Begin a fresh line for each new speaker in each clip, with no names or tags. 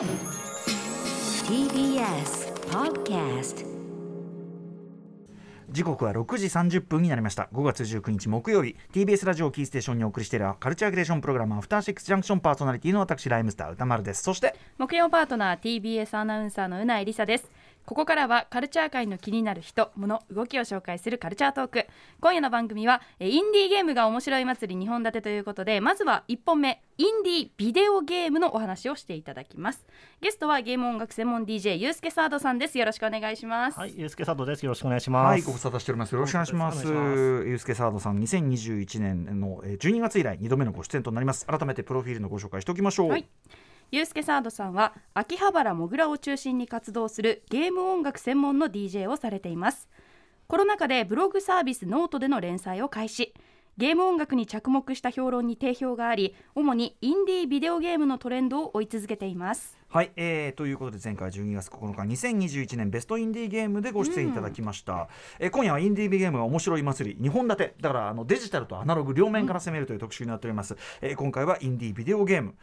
TBS Podcast
時刻は6時30分になりました。5月19日木曜日。TBS ラジオキーステーションにお送りしているカルチャーグレーションプログラムアフターシックスジャンクションパーソナリティの私ライムスター歌丸です。そして
木曜パートナー TBS アナウンサーのうないりさですここからはカルチャー界の気になる人物動きを紹介するカルチャートーク。今夜の番組はえインディーゲームが面白い祭り2本立てということでまずは1本目インディービデオゲームのお話をしていただきます。ゲストはゲーム音楽専門 DJ ゆうすけサードさんです。よろしくお願いします。
はい、ゆうすけ佐藤です。よろしくお願いします。
はいご無沙汰しております。よろしくお願いします。
お願いします
ゆうすけサードさん2021年のえー12月以来2度目のご出演となります。改めてプロフィールのご紹介しておきましょう、
はいゆうすけサードさんは秋葉原もぐらを中心に活動するゲーム音楽専門の DJ をされています。コロナ禍でブログサービスノートでの連載を開始。ゲーム音楽に着目した評論に定評があり主にインディービデオゲームのトレンドを追い続けています。
はい、えー、ということで前回12月9日2021年ベストインディーゲームでご出演いただきました、えー今夜はインディーゲームが面白い祭り2本立てだからあのデジタルとアナログ両面から攻めるという特集になっております、えー今回はインディービデオゲーム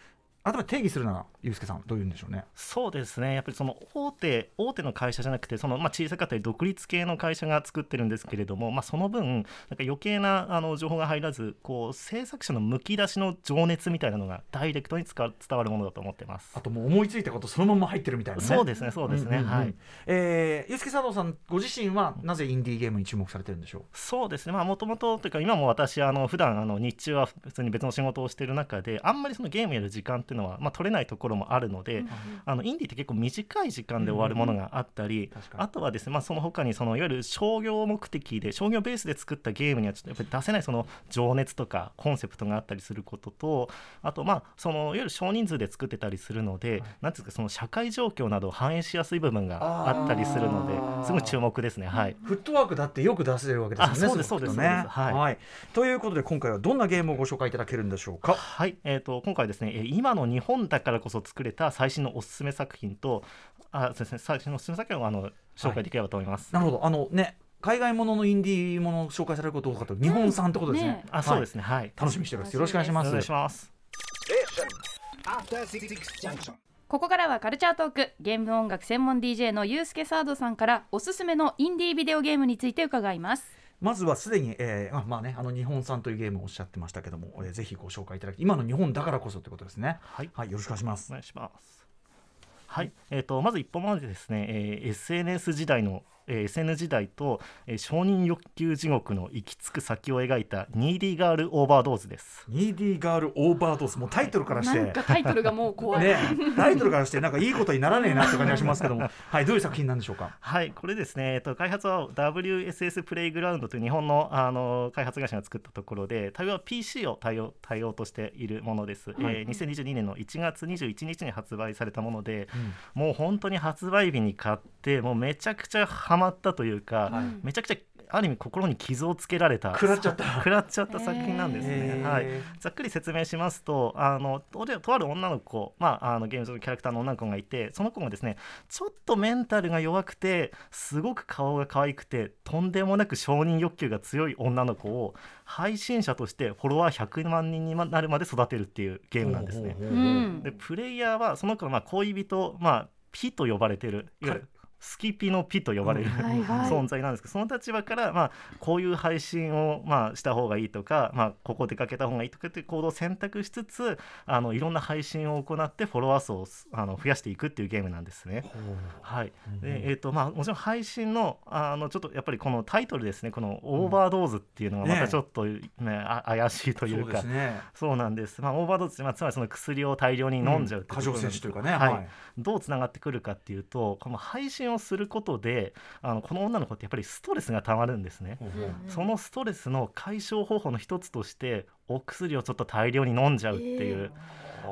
改めて定義するならゆうすけさんどういうんでしょうね
そうですね。やっぱりその大手大手の会社じゃなくて、そのまあ小さかったり独立系の会社が作ってるんですけれども、まあその分なんか余計なあの情報が入らず、こう制作者のむき出しの情熱みたいなのがダイレクトに伝わるものだと思ってます
あ。ともう思いついたことそのまま入ってるみたいなね
そうですね、そうですね。はい。
えー、ゆうすけ佐藤さんご自身はなぜインディーゲームに注目されてるんでしょう？
そうですね、まあ、もともとというか、今も私、あの普段あの日中は普通に別の仕事をしている中で、あんまりそのゲームやる時間っていうのは、まあ、取れないところもあるので、あのインディーって結構短い時間で終わるものがあったり、
確かに。
あとはですね、まあ、その他にそのいわゆる商業目的で、商業ベースで作ったゲームにはちょっとやっぱり出せないその情熱とかコンセプトがあったりすることと、あと、まあ、そのいわゆる少人数で作ってたりするので、なんていうか、その社会状況などを反映しやすい部分があったりするので、すごい注目ですね。はい。
フットワークだってよく出せるわけですよね。
あそうですそうですそうです。はい。
ということで今回はどんなゲームをご紹介いただけるんでしょうか？
はい、えー、と今回はですね、えー今の日本だからこそ作れた最新のおすすめ作品と、あそうですね、最新のおすすめ作品をあの紹介できればと思います。
なるほどあのね海外もののインディーものを紹介されること多かった日本産ってことですね。
ね
あ、そうですね、はい。
楽しみにしております。よろしくお願いします。
お願いします。
ここからはカルチャートークゲーム音楽専門 DJ のゆうすけサードさんからおすすめのインディービデオゲームについて伺います
まずはすでに、えーあまあねあの日本産というゲームをおっしゃってましたけども、えーぜひご紹介いただき今の日本だからこそということですね。
はい、
はいよろしくお願いします
お。願いします。はい、えー、とまず一本目でですね、えー SNS 時代の、えー SN 時代と、えー承認欲求地獄の行き着く先を描いたニーディーガールオーバードーズです。
ニーディーガールオーバードースもうタイトルからして、
なんかタイトルがもう怖い、
ねタイトルからしてなんかいいことにならねえなって感じがしますけども、はいどういう作品なんでしょうか？
はい、これですね、えっと、開発は WSS プレイグラウンドという日本のあの開発会社が作ったところで、対応は PC を対応対応としているものです、えー2022年の1月21日に発売されたもので、もう本当に発売日に買って、もうめちゃくちゃハマったというか、
はい。
めちゃくちゃある意味心に傷をつけられた
食らっちゃった。
食らっちゃった作品なんですね、はい、ざっくり説明しますとあのととある女の子、まあ、あのゲーム上のキャラクターの女の子がいてその子がですねちょっとメンタルが弱くてすごく顔が可愛くてとんでもなく承認欲求が強い女の子を配信者としてフォロワー100万人になるまで育てるっていうゲームなんですね。でプレイヤーはその子のまあ恋人、まあ、ピと呼ばれてるスキピのピと呼ばれる、
はいはい。
存在なんですけどその立場から、まあ、こういう配信を、まあ、した方がいいとか、まあ、ここ出かけた方がいいとかっていう行動を選択しつつあのいろんな配信を行ってフォロワー数をあの増やしていくっていうゲームなんですね。はい。でえーとまあ、もちろん配信のあのちょっとやっぱりこのタイトルですねこのオーバードーズっていうのがま
ね
たちょっと、ねあ怪しいとい
そう
か
すね。
そうなんです、まあ、オーバードーズまあ、つまりその薬を大量に飲んじゃうって
過剰摂取というかね。
はい。
はい。
どうつながってくるかっていうとこの配信をすることであのこの女の子ってやっぱりストレスがたまるんですね。
ほうほう
そのストレスの解消方法の一つとしてお薬をちょっと大量に飲んじゃうっていう、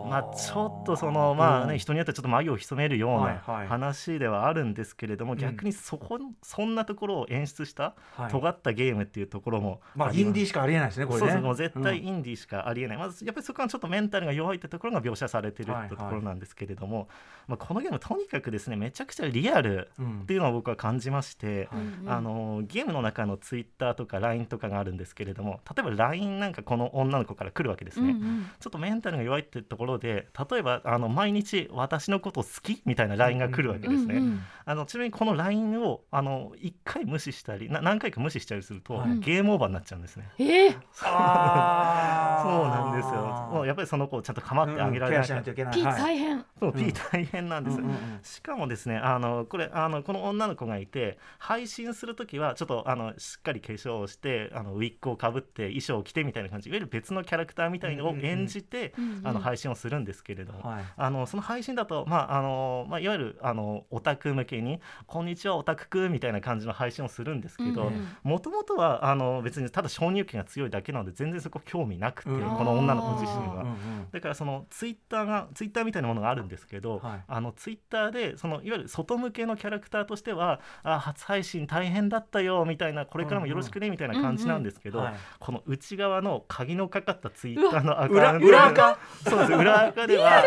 まあ、ちょっとそのまあね、人によってはちょっと眉を潜めるよう
はいは
ない。話ではあるんですけれども、
ん。
逆にそこそんなところを演出した
はい。
尖ったゲームっていうところも
まあインディーしかありえないですねこれね。
そうですもう絶対
うん。
インディーしかありえない、まずやっぱりそこはちょっとメンタルが弱いってところが描写されてる
はい
ってところなんですけれども、まあ、このゲームとにかくですねめちゃくちゃリアル
うん
っていうのを僕は感じまして、
うん
あのゲームの中のツイッターとか LINE とかがあるんですけれども例えば LINE なんかこの女の子から来るわけですね、
うんうん。
ちょっとメンタルが弱いってとところで例えばあの毎日私のこと好きみたいな LINE が来るわけですね。
うんうん。
あのちなみにこの LINE をあの1回無視したりな何回か無視したりすると、
はい。
ゲームオーバーになっちゃうんですね。
えー、
そうなんですよ。もうやっぱりその子をちゃんと構ってあげられない
うんうんいといけない。
P
はい。
大変、
そう、
うん。
P 大変なんです、
うんうんうん。
しかもですねあのこれあのこの女の子がいて配信する時はちょっとあのしっかり化粧をしてあのウィッグをかぶって衣装を着てみたいな感じ。いわゆる別のキャラクターみたいのを演じて、
うんうん。
あの配信をするんですけれども、
はい。
あのその配信だと、まああのまあ、いわゆるあのオタク向けに「こんにちはオタクくん」みたいな感じの配信をするんですけどもともとはあの別にただ承認欲求が強いだけなので全然そこ興味なくて、
うん
この女の子自身は。
うんうん
だからそのツイッターがツイッターみたいなものがあるんですけど、
はい。
あのツイッターでそのいわゆる外向けのキャラクターとしてはあ初配信大変だったよみたいなこれからもよろしくねみたいな感じなんですけど、
はい。
この内側の鍵のかかったツイッターのアカ
裏
ウント
裏垢
そうです裏垢では。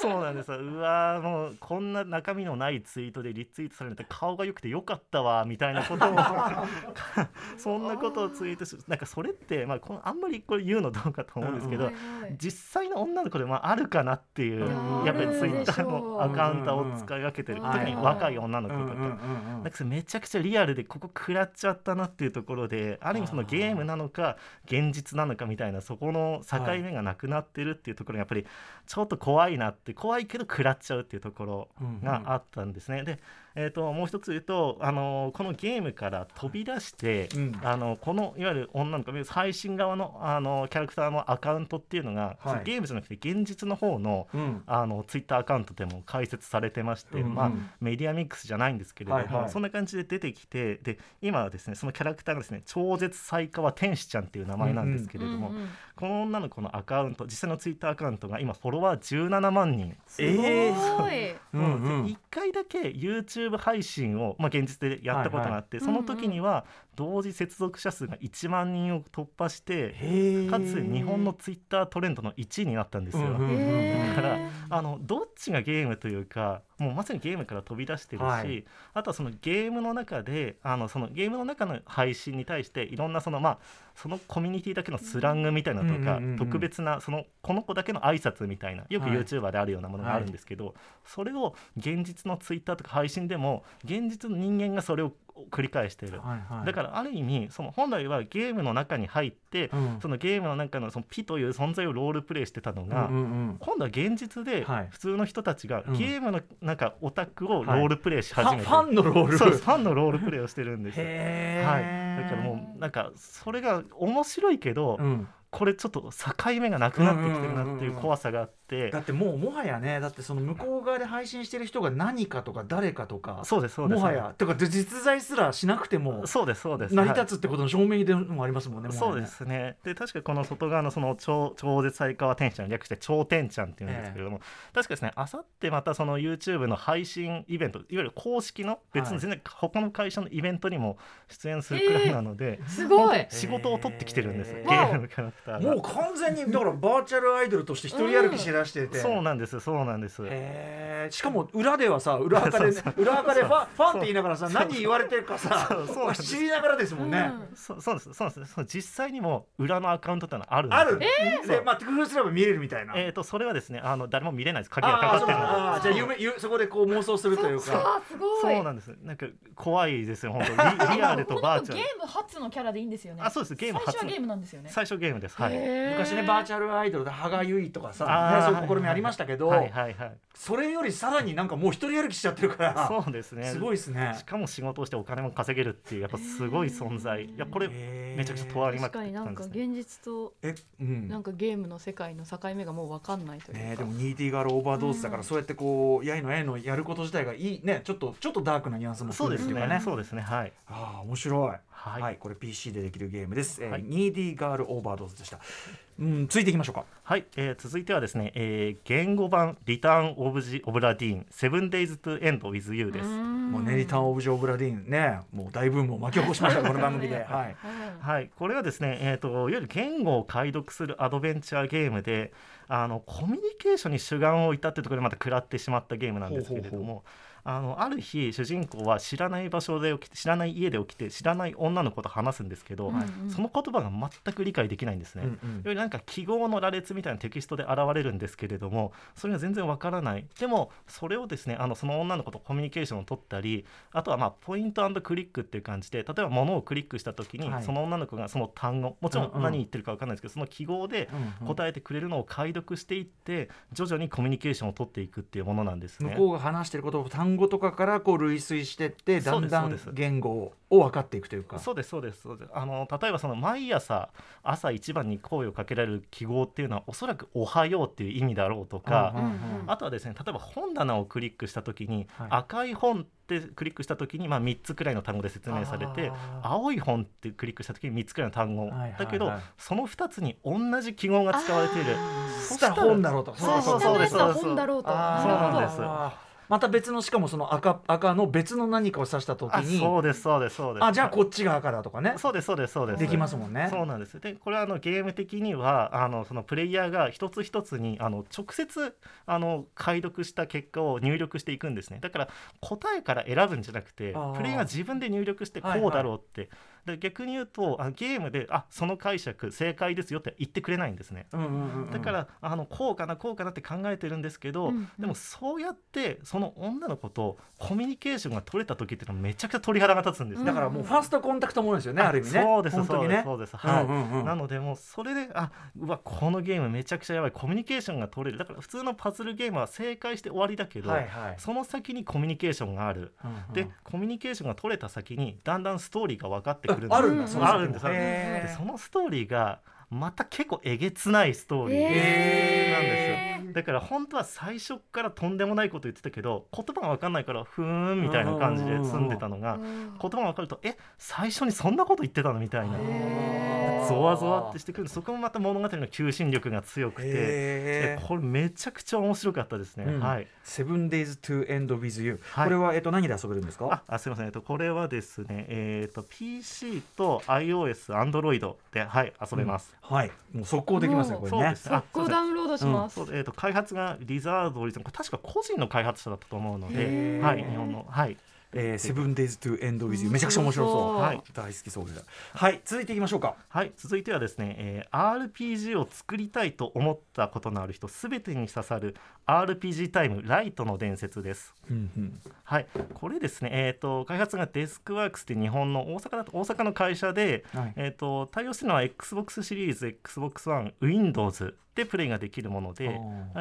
そうなんです。ようわーもうこんな中身のないツイートでリツイートされて顔が良くてよかったわみたいなことを。そんなことをツイートしなんかそれって、まあ、このあんまりこれ言うのどうかと思うんですけど、
はいはい。
実際の女の子でもあるかなっていう
いや
やっぱりツイッターのアカウントを使い分けてる
うん
特に若い女の子とか。
うんうんうんうん。
なんかそれめちゃくちゃリアルでここ食らっちゃったなっていうところである意味そのゲームなのか現実なのかみたいなそこの境目がなくなってるっていうとところがやっぱりちょっと怖いなって怖いけど食らっちゃうっていうところがあったんですね。で、えー、ともう一つ言うと、あのこのゲームから飛び出して、
うん。
あのこのいわゆる女の子配信側のあのキャラクターのアカウントっていうのが、
はい。
ゲームじゃなくて現実の方の
うん。
あのツイッターアカウントでも開設されてまして、
うんうん
まあ、メディアミックスじゃないんですけれども、
はいはい。
そんな感じで出てきてで今はですねそのキャラクターがですね超絶才川天使ちゃんっていう名前なんですけれども、
うんうん
この女の子のアカウント実際のツイッターアカウントが今フォロワー17万人。
え
すごい、
う。んうん。
1回だけ YouTube 配信を、まあ、現実でやったことがあって、その時には同時接続者数が1万人を突破して、かつ日本の Twitter トレンドの1位になったんですよ。
うんうん
へー
だからあのどっちがゲームというかもうまさにゲームから飛び出してるし、
はい。
あとはそのゲームの中であのそのゲームの中の配信に対していろんなそのまあそのコミュニティだけのスラングみたいなのとか、
うんうんうんうん。
特別なそのこの子だけの挨拶みたいなよく
はい。
YouTuber であるようなものがあるんですけど、それを現実の Twitter とか配信でも現実の人間がそれを繰り返している。
はいはい。
だからある意味その本来はゲームの中に入って、
うん。
そのゲームの中のそのピという存在をロールプレイしてたのが、
うんうんうん。
今度は現実で
はい。
普通の人たちが
うん。
ゲームのなんかオタクをロールプレイし始めて、
ファンのロール。
ファンのロールプレイをしてるんです。はい、だからもうなんかそれが面白いけど、
うん。
これちょっと境目がなくなってきてるなっていう怖さがあって、
だってもうもはやねだってその向こう側で配信してる人が何かとか誰かとか
そうですそうです。
もはや。てかで実在すらしなくても
そうですそうです。
成り
はい
立つってことの証明でもありますもんねもはやね。
そうですね。で確かこの外側のその超超絶才川天ちゃん略して超天ちゃんっていうんですけれども、確かですねあさってまたその YouTube の配信イベントいわゆる公式の別の全然他の会社のイベントにも出演するくらいなので、
すごい。
仕事を取ってきてるんです、
へー
ゲームのキャラクターが。
もう完全にだからバーチャルアイドルとして一人歩きしだしてて、
そうなんですそうなんです。
へー。しかも裏ではさ裏垢で、ね、裏垢でファンファンって言いながらさ何言われてるかさ
そうそうなんです。
知りながらですもんね、
そうそうですそうです。そう実際にも裏のアカウントってのはあるんです
ある、
え
でまあ工夫すれば見れるみたいな、
えー、とそれはですねあの誰も見れないです。鍵がかかってるので。
あーじゃあ夢ゆそこでこう妄想するというか。
あすごい。
そうなんです。なんか怖いですよ本当。リリアルとバーチャル。
ゲーム初のキャラでいいんですよね。
あそうです。ゲーム初
最初はゲームなんですよね。
最初ゲームです。はい。
昔ねバーチャルアイドルで羽賀結衣とかさ、そういう試みありましたけど、
はいはいはい。
それよりさらになんかもう一人歩きしちゃってるから
そうですね。
すごいですね。
しかも仕事をしてお金も稼げるっていうやっぱすごい存在。いやこれめちゃくちゃ尖りまくって
確かになんか現実と
えうん。
なんかゲームの世界の境目がもう分かんないというか、
ね、でも Needy Girl Overdose だから、そうやってこうやいのやいのやること自体がいいねちょっとちょっとダークなニュアンスも
そうですね。そうですね。はい。
ああ面白い。
はい。
はい、これ PC でできるゲームです、えー
はい。
Needy Girl Overdose でしたうんついていきましょうか。
はい、えー続いてはですね、えー言語版 Return of the Obra Dinn Seven Days to End with You です
もうね Return of the Obra Dinn ねもう大ブームを巻き起こしました この番組で。はい。
はい、これはですね、えー、といわゆる言語を解読するアドベンチャーゲームであのコミュニケーションに主眼を置いたってところでまた食らってしまったゲームなんですけれども。
ほうほう
あのある日主人公は知らない場所で起きて知らない家で起きて知らない女の子と話すんですけど、その言葉が全く理解できないんですね。
うんうん。
いわゆるなんか記号の羅列みたいなテキストで現れるんですけれどもそれが全然わからない。でもそれをですねあのその女の子とコミュニケーションを取ったりあとはまあポイントクリックっていう感じで例えば物をクリックした時に、
はい。
その女の子がその単語もちろ
うんうん。
ん何言ってるかわかんないですけどその記号で
うんうん。
答えてくれるのを解読していって徐々にコミュニケーションを取っていくっていうものなんですね。
向こうが話してることを単語とかからこう類推してってだんだん言語を分かっていくというか。
そうですそうです。そうです。あの例えばその毎朝朝一番に声をかけられる記号っていうのはおそらく「おはよう」っていう意味だろうとか、
うんうんうん。
あとはですね例えば本棚をクリックした時に、
はい。
赤い本ってクリックした時に、まあ、3つくらいの単語で説明されて青い本ってクリックした時に3つくらいの単語、
はいはいはい。
だけどその2つに同じ記号が使われている。
そしたら本だろうと。
そうそうそうです
下のやつは本だろうと。
あー。
そうなん
るほど
です。
あーまた別のしかもその赤赤の別の何かを指した時
あ
に
そうですそうですそうです。
あじゃあこっちが赤だとかね。
そうですそうですそうです。
できますもんね。
そうなんです。でこれはあのゲーム的にはあのそのプレイヤーが一つ一つにあの直接あの解読した結果を入力していくんですね。だから答えから選ぶんじゃなくてプレイヤーが自分で入力してこうだろうって、で逆に言うとあゲームであその解釈正解ですよって言ってくれないんですね。
うんうんうんうん。
だからあのこうかなこうかなって考えてるんですけど、
うんうん。
でもそうやってその女の子とコミュニケーションが取れた時っていうのはめちゃくちゃ鳥肌が立つんですね
だからもうファーストコンタクトものですよねある意味ね。
そうですそうですそうです。はい、
うんうんうん。
なのでもうそれであうわこのゲームめちゃくちゃやばいコミュニケーションが取れる。だから普通のパズルゲームは正解して終わりだけど、
はいはい。
その先にコミュニケーションがある、
うんうん
でコミュニケーションが取れた先にだんだんストーリーが分かってくるんです
あるんだ。
うん
その先も
あるんです。あるんですでそのストーリーがまた結構えげつないストーリーなん
へ
ですよ。だから本当は最初からとんでもないこと言ってたけど言葉が分かんないからふーんみたいな感じで済んでたのが言葉が分かるとえ最初にそんなこと言ってたのみたいな。ゾワゾワってしてくる。そこもまた物語の求心力が強くて。これめちゃくちゃ面白かったですね、
うん。
はい。
セブンデイズトゥエンドウィズユ
はい。
これはえっと何で遊べるんですか？
ああすみません、えっと、これはですね、えっと PC と iOS、Android で、はい、遊べます。
はい。もう速攻できますねこれね。
速攻ダウンロードします、
そうえっと開発がリザードリズム、これ確か個人の開発者だったと思うので、はい、日本の、はい、
えーセブンデイズto End with You めちゃくちゃ面白そう。
はい。
大好きそうで。すはい。続いていきましょうか。
はい、続いてはですね、えー RPG を作りたいと思ったことのある人すべてに刺さる RPG タイムライトの伝説です。
うんうん。
はい、これですね、えー、と開発がデスクワークスって日本の大阪だと大阪の会社で、
はい。
えー、と対応してるのは XBOX シリーズ XBOX One Windows でプレイができるもので、え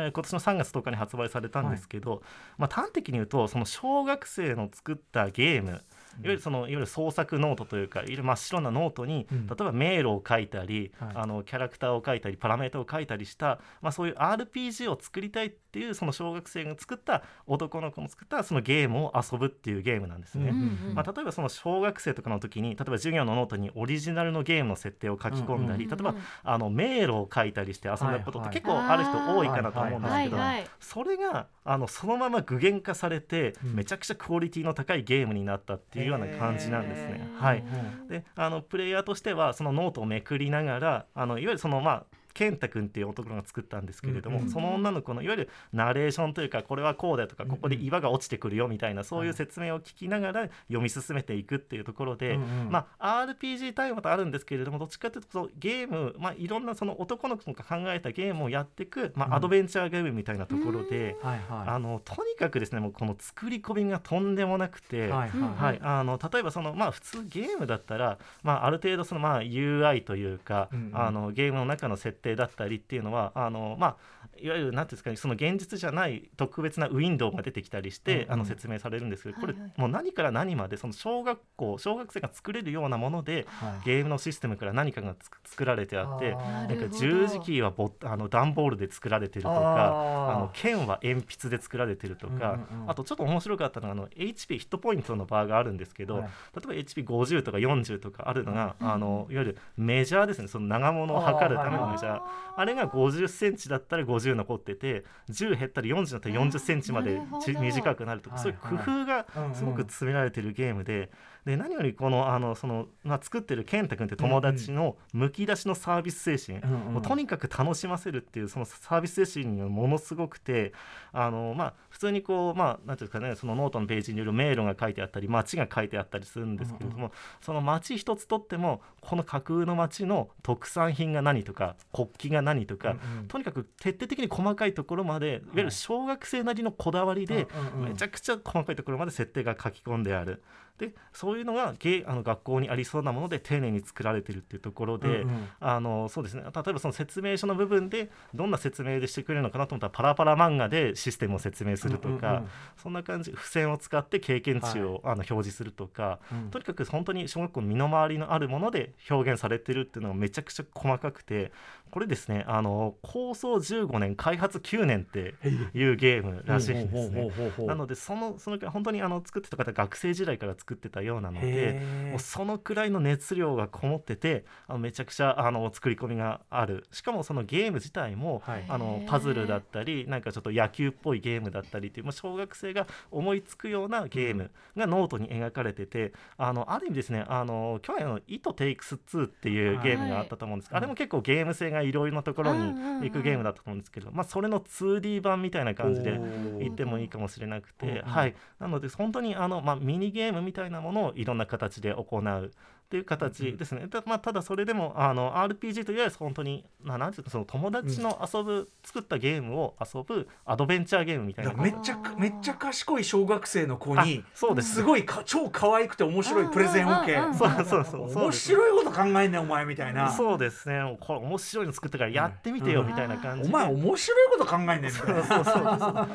ー今年の3月10日に発売されたんですけど、まあ、端的に言うとその小学生の作ったゲームいわゆるそのいわゆる創作ノートというかいわゆる真っ白なノートに、
うん。
例えば迷路を書いたり、
はい。
あのキャラクターを書いたりパラメータを書いたりした、まあ、そういう RPG を作りたいっていうその小学生が作った男の子の作ったそのゲームを遊ぶっていうゲームなんですね。
うん
うんうん。
まあ、例えばその小学生とかの時に例えば授業のノートにオリジナルのゲームの設定を書き込んだり、
うん
例えばあの迷路を書いたりして遊んだことって結構ある人多いかなと思うんですけど、それがあのそのまま具現化されて、
うん。
めちゃくちゃクオリティの高いゲームになったっていうような感じなんですね。はい、
うん
であのプレイヤーとしてはそのノートをめくりながらあのいわゆるそのまあ健太君っていう男が作ったんですけれども、
うん
その女の子のいわゆるナレーションというかこれはこうだよとか
うん
ここで岩が落ちてくるよみたいなそういう説明を聞きながら読み進めていくっていうところで、
うんうん。
まあ、RPG 対応とあるんですけれどもどっちかというとゲーム、まあ、いろんなその男の子が考えたゲームをやっていく、ま
うん。
あ、アドベンチャーゲームみたいなところで、
はいはい。
あのとにかくですねもうこの作り込みがとんでもなくて。
はい
うん
は
はい。い、あの例えばその、まあ、普通ゲームだったら、まあ、ある程度その、まあ、UI というか、
うんうん。
あのゲームの中の設定だったりっていうのはあの、まあ、いわゆるなんていうんですかねその現実じゃない特別なウィンドウが出てきたりして、
うんうん。
あの説明されるんですけどこれ、
はい。はい
もう何から何までその小学校小学生が作れるようなもので
はい。
ゲームのシステムから何かがつく作られてあってなんか十字キーはボあの段ボールで作られてるとか
あ
の剣は鉛筆で作られてるとか、
うんうんうん。
あとちょっと面白かったのがあの HP ヒットポイントのバーがあるんですけど、
はい。
例えば HP50 とか40とかあるのが、あのいわゆるメジャーですね。その長物を測るためのメジャー。あれが50センチだったら50 50残ってて10減ったら40になったら40センチまで短くなるとかそういう工夫がすごく詰められてるゲームで。で何よりこのあのその、まあ、作ってる健太君って友達のむき出しのサービス精神、
うんうん。
もうとにかく楽しませるっていうそのサービス精神がものすごくてあの、まあ、普通にこう、まあ、なんていうんですかねそのノートのページにいろいろ迷路が書いてあったり街が書いてあったりするんですけれども、その街一つとってもこの架空の街の特産品が何とか国旗が何とか、
うんうん。
とにかく徹底的に細かいところまでいわゆる小学生なりのこだわりで、
うんうんうん。
めちゃくちゃ細かいところまで設定が書き込んである。でそういうのがゲあの学校にありそうなもので丁寧に作られてるっていうところで、
うんうん。
あのそうですね。例えばその説明書の部分でどんな説明でしてくれるのかなと思ったらパラパラ漫画でシステムを説明するとか、
うんうんうん。
そんな感じ。付箋を使って経験値を、あの表示するとか、
うん。
とにかく本当に小学校の身の回りのあるもので表現されてるっていうのがめちゃくちゃ細かくてこれですねあの構想15年開発9年っていうゲームらしいんですね。なのでそのその本当にあの作ってた方学生時代から作ってたようなのでもうそのくらいの熱量がこもっててあのめちゃくちゃあの作り込みがある。しかもそのゲーム自体も、
はい。
あのパズルだったりなんかちょっと野球っぽいゲームだったりっていう、まあ、小学生が思いつくようなゲームがノートに描かれててあのある意味ですねあの去年の「It Takes Two」っていうゲームがあったと思うんですけど、あれも結構ゲーム性がいろいろなところに行くゲームだったと思うんですけど、まあ、それの 2D 版みたいな感じで言ってもいいかもしれなくて、はい、なので本当にあの、まあ、ミニゲームみたいなものをいろんな形で行うっていう形ですね、たまあ、ただそれでもあの RPG というよりは本当にななんていうかその友達の遊ぶ、作ったゲームを遊ぶアドベンチャーゲームみたいな。
めっちゃめっちゃ賢い小学生の子に
あそうです。
すごいか超可愛くて面白いプレゼンを受け
うんうんうん
そうそうそうそう。
面白いこと考えんねんお前みたいな。
そうですね。これ面白いの作ったからやってみてよ
うん。
みたいな感じ
お
で、
前面白いこと考えんねんみたいな。
そうそうそう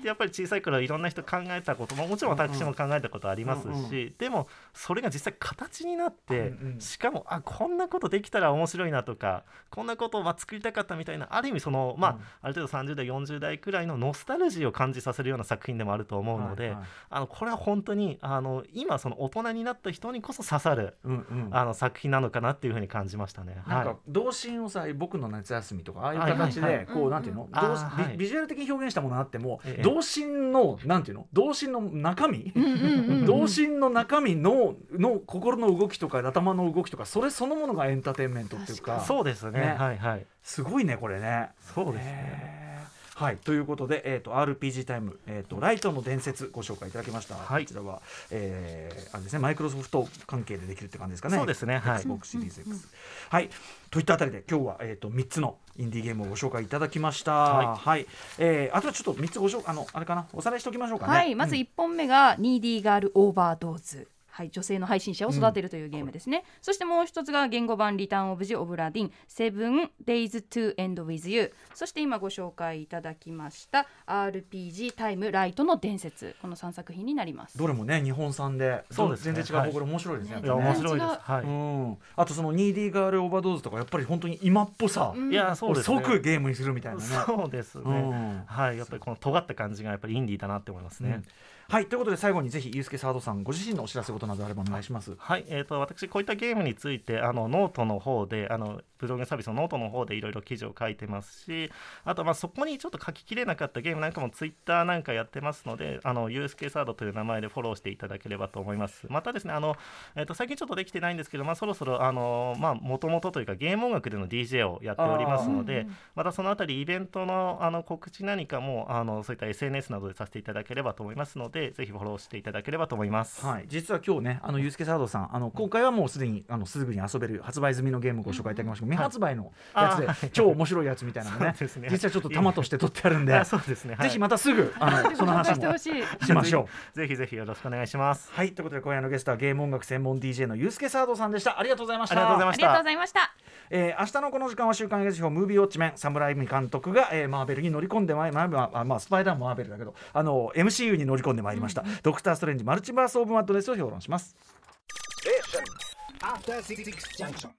ってやっぱり小さい頃いろんな人考えたことももちろん私も考えたことありますし、でもそれが実際形になって、しかもあこんなことできたら面白いなとかこんなことをまあ作りたかったみたいなある意味その、まあ
うん。
ある程度30代40代くらいのノスタルジーを感じさせるような作品でもあると思うので、あのこれは本当にあの今その大人になった人にこそ刺さる、あの作品なのかなっていうふうに感じましたね。
なんか
はい
童心をさ僕の夏休みとかああいう形
はい
でこうなんていうの？ビビジュアル的に表現したものあっても
ええ
童心のなんていうの？童心の中身？童心の中身のの心の動きとか頭の動きとかそれそのものがエンターテインメントっていうか。
そうですね。
ね。
はいはい。
すごいねこれね。
そうですね。
はい。ということで、えー、と RPG タイム、えーと「ライトの伝説」ご紹介いただきました、
はい。
こちらは、えーあれですねマイクロソフト関係でできるって感じですかね。
そうですね。はい。
XBOX シリーズ X、はい。といったあたりで今日は、えー、と3つのインディーゲームをご紹介いただきました。は、
はい。
えーあとはちょっと3つご紹介あのあれかな？おさらいしておきましょうかね。
はい、まず
うん
1本目がニーディーガールオーバードーズ。はい、女性の配信者を育てるというゲームですね、そしてもう一つが言語版リターンオブジオブラディン。Seven Days to End with You そして今ご紹介いただきました RPG タイムライトの伝説。この3作品になります。
どれもね日本産で
そうですね。
全然違う、
はい。
これ面白いですね。
い
ね。
面白いです。はい。
うん、あとその Needy Girl Overdose とかやっぱり本当に今っぽさ、
いやそうですね。
即ゲームにするみたいなね。
そうですね。
うん。
はい、やっぱりこの尖った感じがやっぱりインディーだなって思いますね。
うんはいということで最後にぜひユースケサードさんご自身のお知らせことなどあればお願いします。
はい、えー、と私こういったゲームについてあのノートの方であのブログサービスのノートの方でいろいろ記事を書いてますしあとまあそこにちょっと書ききれなかったゲームなんかもツイッターなんかやってますのであのユースケサードという名前でフォローしていただければと思います。またですねあの、えー、と最近ちょっとできてないんですけど、まあ、そろそろあのまあ元々というかゲーム音楽での DJ をやっておりますのでまたそのあたりイベントのあの告知何かもあのそういった SNS などでさせていただければと思いますのでぜひフォローしていただければと思います。
はい、実は今日ね、あのユースケサードさん、あの今回はもうすでにあのすぐに遊べる発売済みのゲームをご紹介いただきました。けど、未発売のやつで、
あー
超面白いやつみたいなのね。
ね。
実はちょっと玉として取ってあるんで、
あそうですね、はい。
ぜひまたすぐあのその話も
紹介してほしい。
しましょう。
ぜひぜひよろしくお願いします。
はい、ということで今夜のゲストはゲーム音楽専門 DJ のユースケサードさんでした。ありがとうございました。
ありがとうございまし
ありがとうご
た。
ざいました
えー明日のこの時間は週刊映画辞表ムービーウォッチメン侍海監督が、えーマーベルに乗り込んでまいまいまあまあスパイダーマーベルだけどあの MCU に乗り込んでまいりました、ドクター・ストレンジマルチバース・オブ・マッドネスを評論します。
After Six Junction.